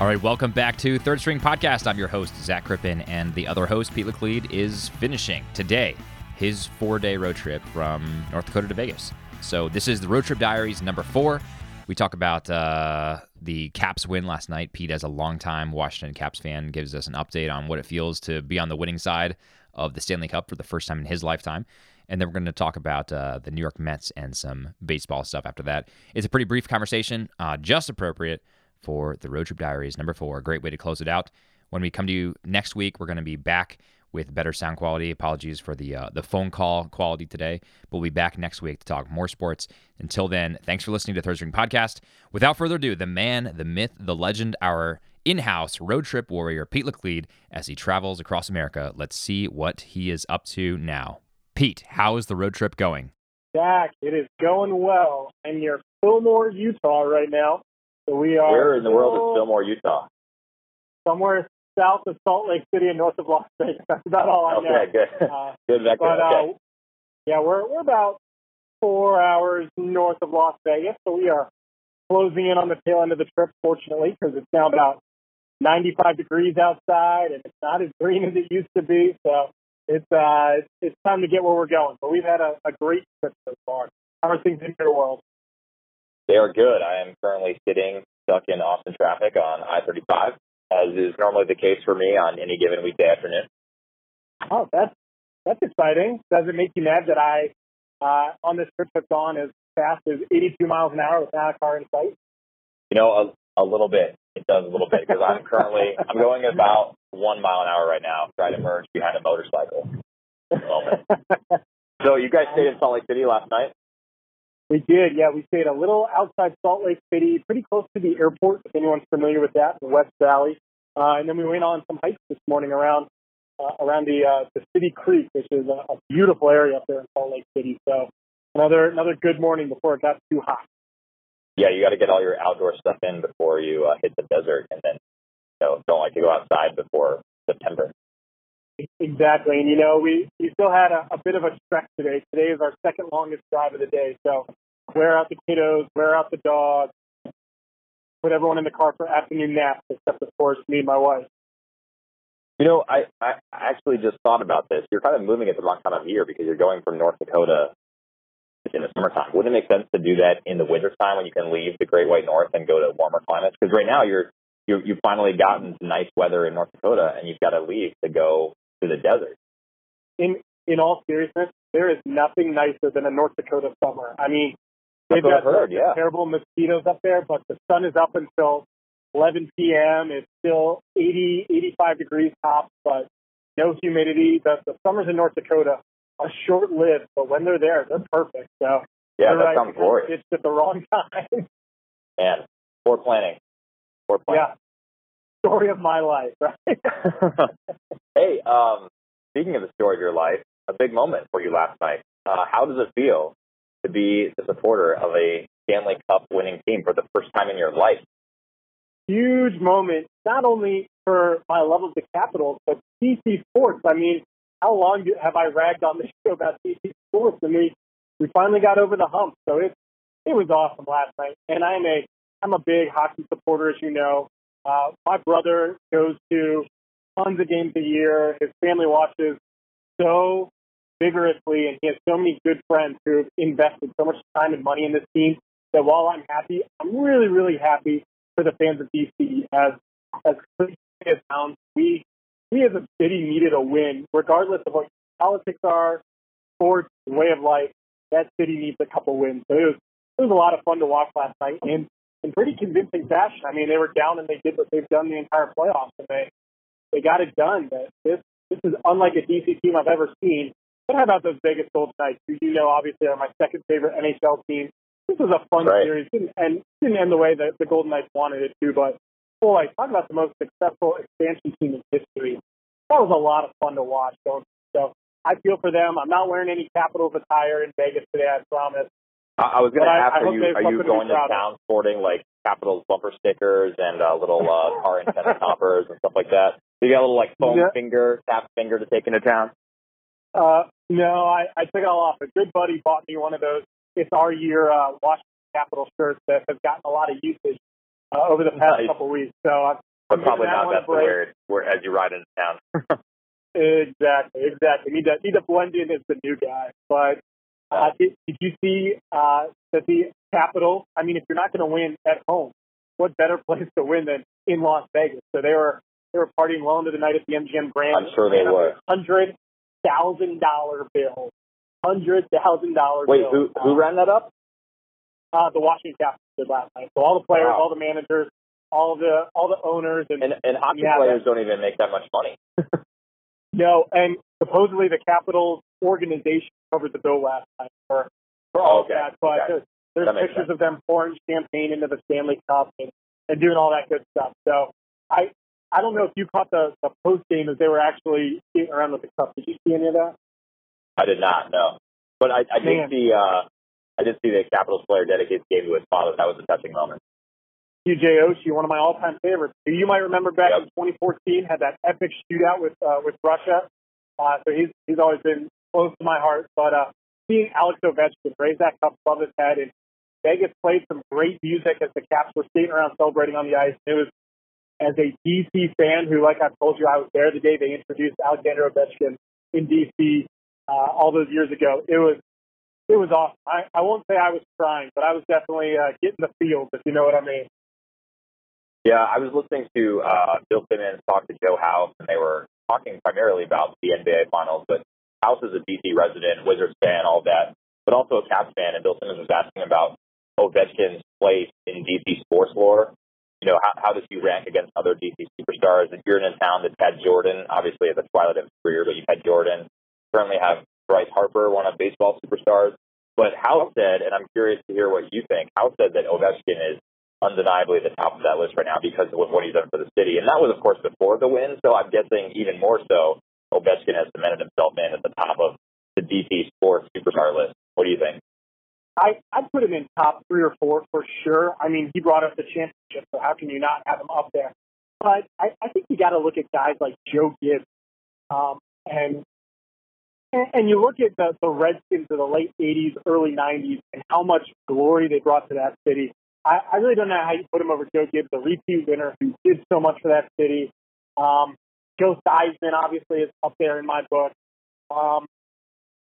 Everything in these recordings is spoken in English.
All right, welcome back to Third String Podcast. I'm your host, Zac Crippen, and the other host, Pete Laclede, is finishing today his four day road trip from North Dakota to Vegas. So, this is the Road Trip Diaries number four. We talk about uh, the Caps win last night. Pete, as a longtime Washington Caps fan, gives us an update on what it feels to be on the winning side of the Stanley Cup for the first time in his lifetime. And then we're going to talk about uh, the New York Mets and some baseball stuff after that. It's a pretty brief conversation, uh, just appropriate for the Road Trip Diaries number four. Great way to close it out. When we come to you next week, we're going to be back with better sound quality. Apologies for the uh, the phone call quality today. But we'll be back next week to talk more sports. Until then, thanks for listening to Third String Podcast. Without further ado, the man, the myth, the legend, our in-house road trip warrior, Pete Laclede, as he travels across America. Let's see what he is up to now. Pete, how is the road trip going? Zac, it is going well. And you're Fillmore, Utah right now. So we are. Where in the world is Fillmore, Utah? Somewhere south of Salt Lake City and north of Las Vegas. That's about all I know. Okay, good. Uh, good vector. but okay. uh, yeah, we're we're about four hours north of Las Vegas, so we are closing in on the tail end of the trip. Fortunately, because it's now about 95 degrees outside, and it's not as green as it used to be. So it's uh it's, it's time to get where we're going. But we've had a, a great trip so far. How are things in your world? They are good. I am currently sitting stuck in Austin traffic on I-35, as is normally the case for me on any given weekday afternoon. Oh, that's that's exciting. Does it make you mad that I uh, on this trip have gone as fast as 82 miles an hour without a car in sight? You know, a, a little bit. It does a little bit because I'm currently I'm going about one mile an hour right now, trying to merge behind a motorcycle. At the moment. so you guys stayed in Salt Lake City last night. We did, yeah. We stayed a little outside Salt Lake City, pretty close to the airport, if anyone's familiar with that, the West Valley. Uh, and then we went on some hikes this morning around uh, around the uh, the City Creek, which is a, a beautiful area up there in Salt Lake City. So another another good morning before it got too hot. Yeah, you got to get all your outdoor stuff in before you uh, hit the desert, and then you know, don't like to go outside before September. Exactly, and you know we we still had a, a bit of a trek today. Today is our second longest drive of the day, so wear out the kiddos, wear out the dog, put everyone in the car for afternoon naps, except of course me and my wife. You know, I, I actually just thought about this. You're kind of moving at the wrong time of year because you're going from North Dakota in the summertime. Wouldn't it make sense to do that in the wintertime when you can leave the Great White North and go to warmer climates? Because right now you're you you've finally gotten nice weather in North Dakota and you've got to leave to go to the desert. In in all seriousness, there is nothing nicer than a North Dakota summer. I mean, they've got heard, yeah. terrible mosquitoes up there, but the sun is up until 11 p.m. It's still 80, 85 degrees tops, but no humidity. The, the summers in North Dakota are short lived, but when they're there, they're perfect. So Yeah, that right, sounds glorious. It's at the wrong time. Man, poor planning. Poor planning. yeah. Story of my life, right? hey, um, speaking of the story of your life, a big moment for you last night. Uh, how does it feel to be the supporter of a Stanley Cup winning team for the first time in your life? huge moment, not only for my love of the Capitals, but DC Sports. I mean, how long have I ragged on this show about DC Sports? And we, we finally got over the hump. So it, it was awesome last night. And I'm a, I'm a big hockey supporter, as you know. Uh, my brother goes to tons of games a year. His family watches so vigorously, and he has so many good friends who have invested so much time and money in this team that while I'm happy, I'm really, really happy for the fans of DC. As as cliche as sounds, we we as a city needed a win, regardless of what politics are, sports, way of life. That city needs a couple wins. So it was it was a lot of fun to watch last night in in pretty convincing fashion. I mean, they were down and they did what they've done the entire playoffs, and they they got it done. But this this is unlike a DC team I've ever seen. But how about those Vegas Golden Knights, who you know obviously are my second favorite NHL team? This was a fun Right. series, didn't and didn't end the way that the Golden Knights wanted it to. But boy, talk about the most successful expansion team in history. That was a lot of fun to watch. So, so I feel for them. I'm not wearing any Capitals attire in Vegas today. I promise. I, I was going to ask, I are you are you something to be going to town sporting like Capitals bumper stickers and uh, little uh, car antenna toppers and stuff like that? You got a little like foam Yeah. finger, tap finger to take into town? Uh, no, I, I took it all off. A good buddy bought me one of those. It's our year uh, Washington Capital shirts that have gotten a lot of usage uh, over the past Nice. couple weeks. So I've, but probably not best to wear it where, as you ride into town. exactly, exactly. Need to need to blend in as the new guy. But uh, did, did you see uh, that the Capitals? I mean, if you're not going to win at home, what better place to win than in Las Vegas? So they were they were partying well into the night at the MGM Grand. I'm sure they were. Hundred thousand dollar bill. Hundred thousand dollar. Wait, who who ran that up? Uh, the Washington Capitals did last night. So all the players, wow. all the managers, all the all the owners, and and, and hockey players don't even make that much money. no, and supposedly the Capitals organization covered the bill last night for for all okay. of that. But okay. there's, there's pictures sense. of them pouring champagne into the Stanley Cup and, and doing all that good stuff. So I I don't know if you caught the, the post game as they were actually skating around with the cup. Did you see any of that? I did not, no. But I, I did see uh, I did see the Capitals player dedicate the game to his father. That was a touching moment. TJ Oshie, one of my all-time favorites. You might remember back yep. in 2014, had that epic shootout with uh, with Russia. Uh, so he's he's always been close to my heart. But uh, seeing Alex Ovechkin raise that cup above his head, and Vegas played some great music as the Caps were skating around celebrating on the ice. It was as a DC fan who, like I've told you, I was there the day they introduced Alexander Ovechkin in DC uh, all those years ago. It was it was awesome. I, I won't say I was crying, but I was definitely uh, getting the feels, if you know what I mean. Yeah, I was listening to uh, Bill Simmons talk to Joe House, and they were talking primarily about the NBA Finals. But House is a DC resident, Wizards fan, all that, but also a Caps fan. And Bill Simmons was asking about Ovechkin's place in DC sports lore. You know, how, how does he rank against other DC superstars? If you're in a town that's had Jordan, obviously at the twilight of his career, but you've had Jordan. Currently have Bryce Harper, one of baseball superstars. But House said, and I'm curious to hear what you think. House said that Ovechkin is undeniably the top of that list right now because of what he's done for the city. And that was, of course, before the win. So I'm guessing even more so, Ovechkin has cemented himself in at the top of the DC sports superstar list. What do you think? I, I'd put him in top three or four for sure. I mean, he brought us the championship, so how can you not have him up there? But I, I think you got to look at guys like Joe Gibbs, um, and and you look at the, the Redskins of the late 80s, early 90s, and how much glory they brought to that city. I, I really don't know how you put him over Joe Gibbs, the repeat winner who did so much for that city. Um, Joe Theismann obviously is up there in my book. Um,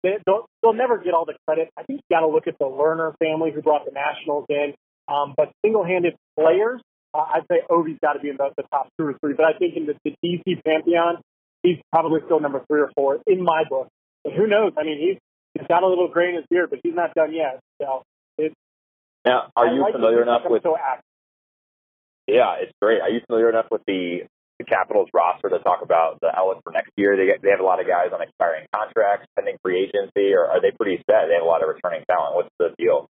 they, they'll, they'll never get all the credit. I think you got to look at the Lerner family who brought the Nationals in. Um, but single-handed players, uh, I'd say Ovi's got to be in the, the top two or three. But I think in the, the DC pantheon, he's probably still number three or four in my book. But who knows? I mean, he's he's got a little gray in his beard, but he's not done yet. So it's now, are you like familiar enough with? So yeah, it's great. Are you familiar enough with the the Capitals roster to talk about the outlook for next year? They get, they have a lot of guys on expiring contracts, pending free agency, or are they pretty set? They have a lot of returning talent. What's the deal?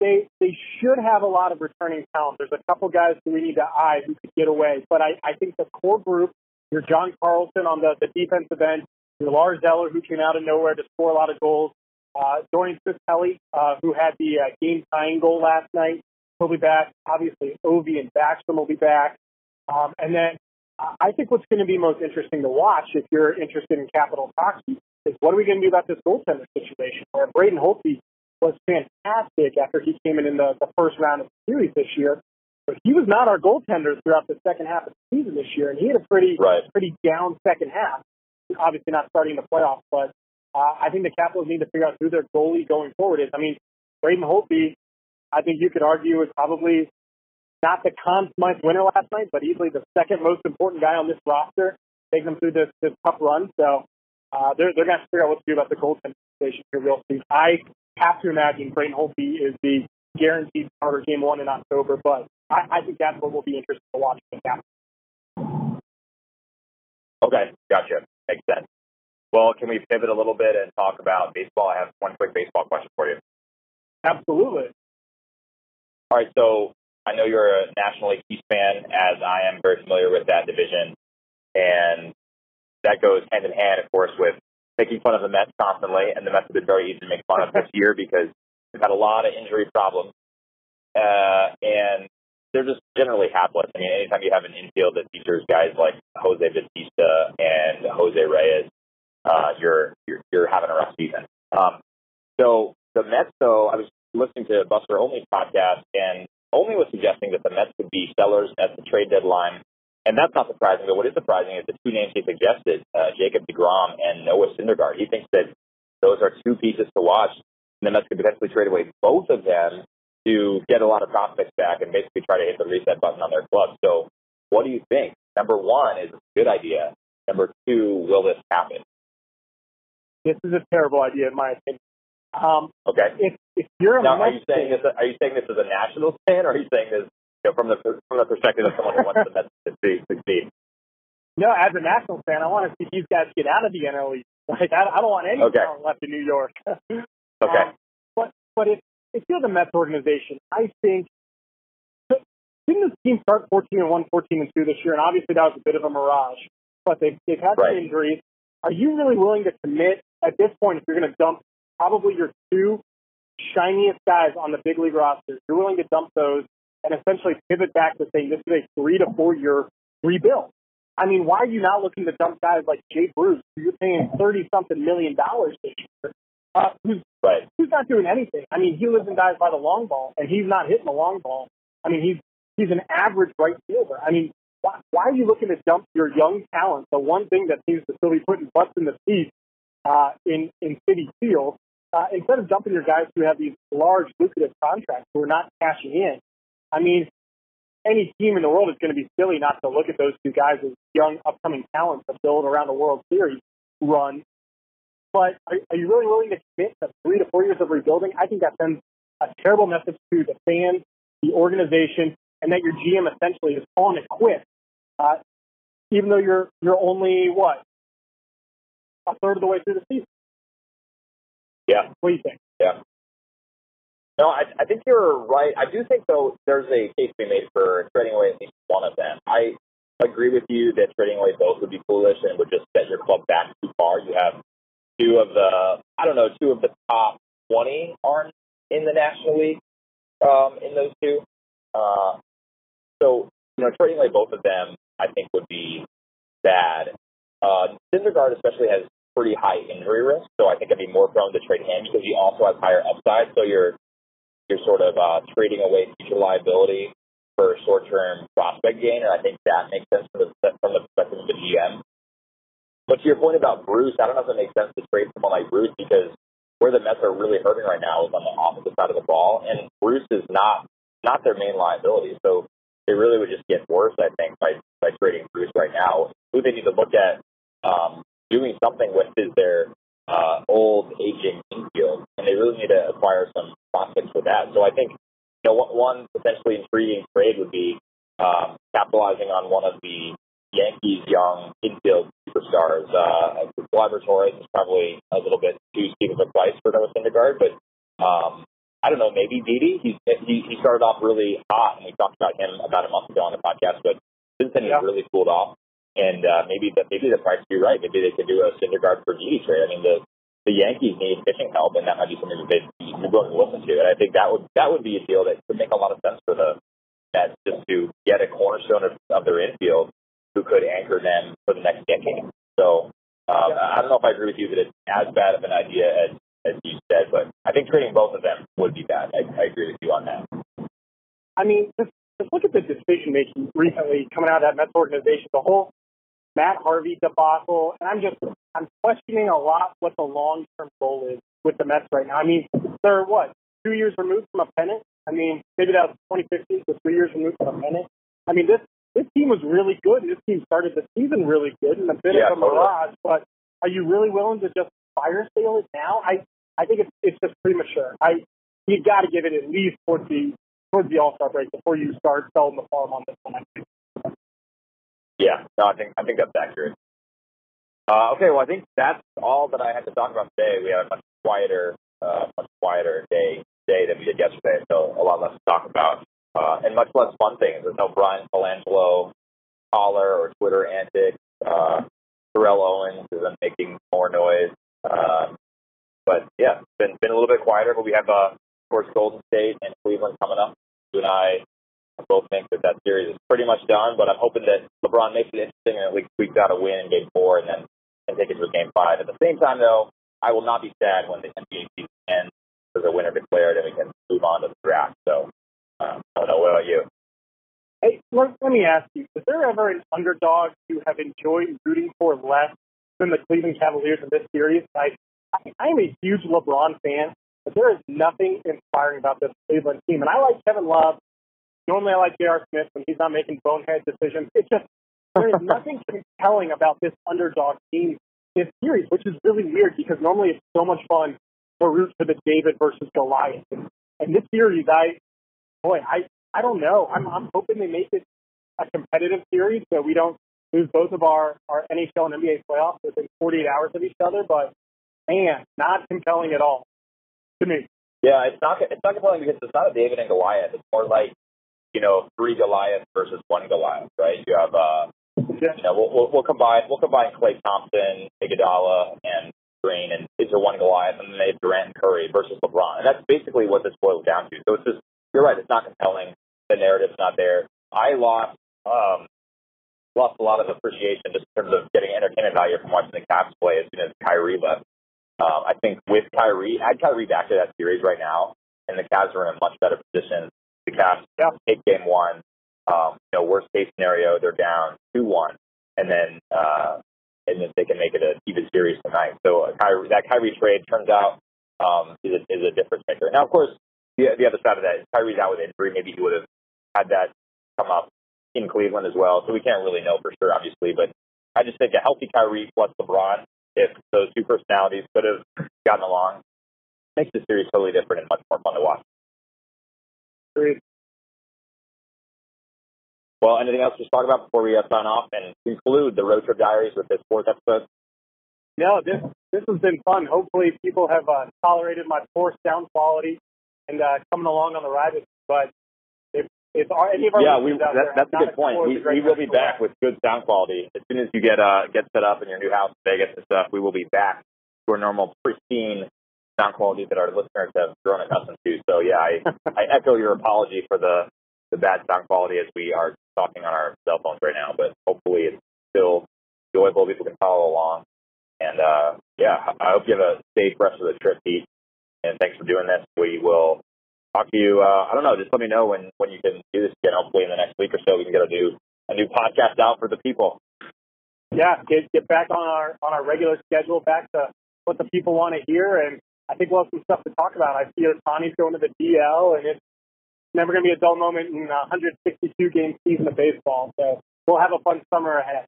They they should have a lot of returning talent. There's a couple guys who we need to eye who could get away, but I, I think the core group. Your John Carlson on the, the defensive end, your Lars Eller who came out of nowhere to score a lot of goals, uh, Dorian Ciccarelli, uh, who had the uh, game tying goal last night, he'll be back. Obviously, Ovi and Backstrom will be back. Um, and then I think what's going to be most interesting to watch if you're interested in capital hockey is what are we going to do about this goaltender situation where Braden Holtby was fantastic after he came in in the, the first round of the series this year. But he was not our goaltender throughout the second half of the season this year, and he had a pretty right. pretty down second half. Obviously, not starting the playoffs, but uh, I think the Capitals need to figure out who their goalie going forward is. I mean, Braden Holtby, I think you could argue is probably not the Conn Smythe winner last night, but easily the second most important guy on this roster, taking them through this, this tough run. So uh, they're, they're going to figure out what to do about the goaltending situation here real soon. I have to imagine Braden Holtby is the guaranteed starter game one in October, but I, I think that's what will be interesting to watch Okay, gotcha. Makes sense. Well, can we pivot a little bit and talk about baseball? I have one quick baseball question for you. Absolutely. All right, so I know you're a National League East fan, as I am very familiar with that division, and that goes hand in hand, of course, with making fun of the Mets constantly, and the Mets have been very easy to make fun of this year because they've had a lot of injury problems, uh, and they're just generally hapless. I mean, anytime you have an infield that features guys like Jose Bautista and Jose Reyes, uh, you're, you're you're having a rough season. Um, so the Mets, though, I was listening to Buster Olney's podcast, and Olney was suggesting that the Mets could be sellers at the trade deadline And that's not surprising, but what is surprising is the two names he suggested, uh, Jacob DeGrom and Noah Syndergaard. He thinks that those are two pieces to watch, and the Mets could potentially trade away both of them to get a lot of prospects back and basically try to hit the reset button on their club. So what do you think? Number one is a good idea. Number two, will this happen? This is a terrible idea, in my opinion. Um, okay. If, if you're a now, are you saying this? Are you saying this as a national fan, or are you saying this you know, from the from the perspective of someone who wants the Mets to succeed? No, as a national fan, I want to see these guys get out of the NL East. Like, I, I don't want any Okay. talent left in New York. Okay. Um, but but if if you're the Mets organization, I think didn't this team start 14 and 1, 14 and 2 this year? And obviously that was a bit of a mirage. But they've they've had Right. some injuries. Are you really willing to commit at this point if you're going to dump probably your two shiniest guys on the big league roster? You're willing to dump those and essentially pivot back to saying this is a three to four year rebuild. I mean, why are you not looking to dump guys like Jay Bruce, who you're paying thirty something million dollars this year, uh, who's Right. who's not doing anything? I mean, he lives and dies by the long ball, and he's not hitting the long ball. I mean, he's he's an average right fielder. I mean, why, why are you looking to dump your young talent? The one thing that seems to still be putting butts in the seats uh, in in Citi Field, uh, instead of dumping your guys who have these large lucrative contracts who are not cashing in. I mean, any team in the world is going to be silly not to look at those two guys as young upcoming talents to build around a World Series run. But are, are you really willing to commit to three to four years of rebuilding? I think that sends a terrible message to the fans, the organization, and that your GM essentially is calling it quits. Uh, even though you're you're only what a third of the way through the season. Yeah. What do you think? Yeah. No, I, I think you're right. I do think though there's a case to be made for trading away at least one of them. I agree with you that trading away both would be foolish and would just set your club back too far. You have two of the I don't know two of the top twenty aren't in the National League um, in those two. Uh, so you know trading away both of them I think would be bad. Uh, Syndergaard especially has pretty high injury risk, so I think I'd be more prone to trade him because he also has higher upside. So you're you're sort of uh, trading away future liability for short-term prospect gain, and I think that makes sense from the, from the perspective of the GM. But to your point about Bruce, I don't know if it makes sense to trade someone like Bruce because where the Mets are really hurting right now is on the opposite side of the ball, and Bruce is not not their main liability. So it really would just get worse, I think, by by trading Bruce right now. Who they need to look at um, doing something with is their uh, old aging infield, and they really need to acquire some prospects for that. So I think you know one, potentially intriguing trade would be um, capitalizing on one of the Yankees' young infield superstars. Uh, Gleyber Torres is probably a little bit too steep of a price for Noah Syndergaard, but um, I don't know, maybe Didi. He's, he he started off really hot, and we talked about him about a month ago on the podcast, but since then he's Yeah. really cooled off. And uh, maybe the maybe the price would be right. Maybe they could do a Syndergaard for Didi trade. I mean, the the Yankees need pitching help, and that might be something that they'd be willing to listen to. And I think that would that would be a deal that would make a lot of sense for the Mets just to get a cornerstone of, of their infield who could anchor them for the next decade. So um, I don't know if I agree with you that it's as bad of an idea as as you said, but I think trading both of them would be bad. I, I agree with you on that. I mean, just, just look at the decision making recently coming out of that Mets organization. The whole Matt Harvey debacle, and I'm just I'm questioning a lot what the long term goal is with the Mets right now. I mean, they're what two years removed from a pennant. I mean, maybe that was 2015, so three years removed from a pennant. I mean, this this team was really good, and this team started the season really good, and a bit Yeah, of a totally. mirage. But are you really willing to just fire sale it now? I I think it's it's just premature. I you got to give it at least towards the towards the All Star break before you start selling the farm on this one. I think. Yeah, no, I think I think that's accurate. Uh, okay, well, I think that's all that I had to talk about today. We had a much quieter, uh, much quieter day day than we did yesterday, so a lot less to talk about, uh, and much less fun things. There's no Bryan Colangelo caller or Twitter antics. Uh, Terrell Owens isn't making more noise. Um, but yeah, it's been been a little bit quieter. But we have, uh, of course, Golden State and Cleveland coming up. You and I both think that that series is pretty much done, but I'm hoping that LeBron makes it interesting and at least we've got a win in game four and then and take it to game five. At the same time, though, I will not be sad when the NBA season ends. There's a winner declared and we can move on to the draft. So, uh, I don't know. What about you? Hey, let, let me ask you: Was there ever an underdog you have enjoyed rooting for less than the Cleveland Cavaliers in this series? I, I, I am a huge LeBron fan, but there is nothing inspiring about this Cleveland team, and I like Kevin Love. Normally, I like J.R. Smith when he's not making bonehead decisions. It's just there is nothing compelling about this underdog team this series, which is really weird because normally it's so much fun to root for the David versus Goliath. And, and this series, I boy, I I don't know. I'm I'm hoping they make it a competitive series so we don't lose both of our our NHL and NBA playoffs within 48 hours of each other. But man, not compelling at all to me. Yeah, it's not it's not compelling because it's not a David and Goliath. It's more like you know three Goliaths versus one Goliath, right? You have uh you know, we'll, we'll, we'll combine we'll combine Klay Thompson, Iguodala, and Green, and into one Goliath, and then they have Durant and Curry versus LeBron, and that's basically what this boils down to. So it's just you're right, it's not compelling. The narrative's not there. I lost um, lost a lot of appreciation just in terms of getting entertainment value from watching the Cavs play as soon as Kyrie left. Um, I think with Kyrie, add Kyrie back to that series right now, and the Cavs are in a much better position. The Cavs yeah. take game one. Um, you know, worst case scenario, they're down two one, and then uh, and then they can make it a even series tonight. So uh, Kyrie, that Kyrie trade turns out um, is a, is a difference maker. Now, of course, the the other side of that is Kyrie's out with injury. Maybe he would have had that come up in Cleveland as well. So we can't really know for sure, obviously. But I just think a healthy Kyrie plus LeBron, if those two personalities could have gotten along, makes the series totally different and much more fun to watch. Agreed. Well, anything else to talk about before we uh, sign off and conclude the Road Trip Diaries with this fourth episode? No, this this has been fun. Hopefully, people have uh, tolerated my poor sound quality and uh, coming along on the ride. But if if our, any of our yeah, we, that, that's a good point. We, we will be back with good sound quality as soon as you get uh get set up in your new house in Vegas and stuff. We will be back to our normal pristine sound quality that our listeners have grown accustomed to. So yeah, I, I echo your apology for the the bad sound quality as we are talking on our cell phones right now. But hopefully it's still enjoyable. People can follow along. And uh, yeah, I hope you have a safe rest of the trip, Pete and thanks for doing this. We will talk to you. Uh, I don't know. Just let me know when when you can do this again. Hopefully, in the next week or so, we can get a new a new podcast out for the people. Yeah, get get back on our on our regular schedule, back to what the people want to hear, and I think we'll have some stuff to talk about. I see Ohtani's going to the DL, and it's never going to be a dull moment in a 162 game season of baseball. So we'll have a fun summer ahead.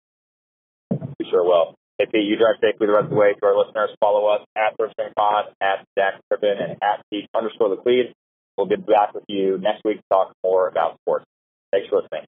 We sure will. Hey, Pete, you drive safely the rest of the way. To our listeners, follow us at First Pod, at Zac Crippen, and at Pete underscore the. We'll be back with you next week to talk more about sports. Thanks for listening.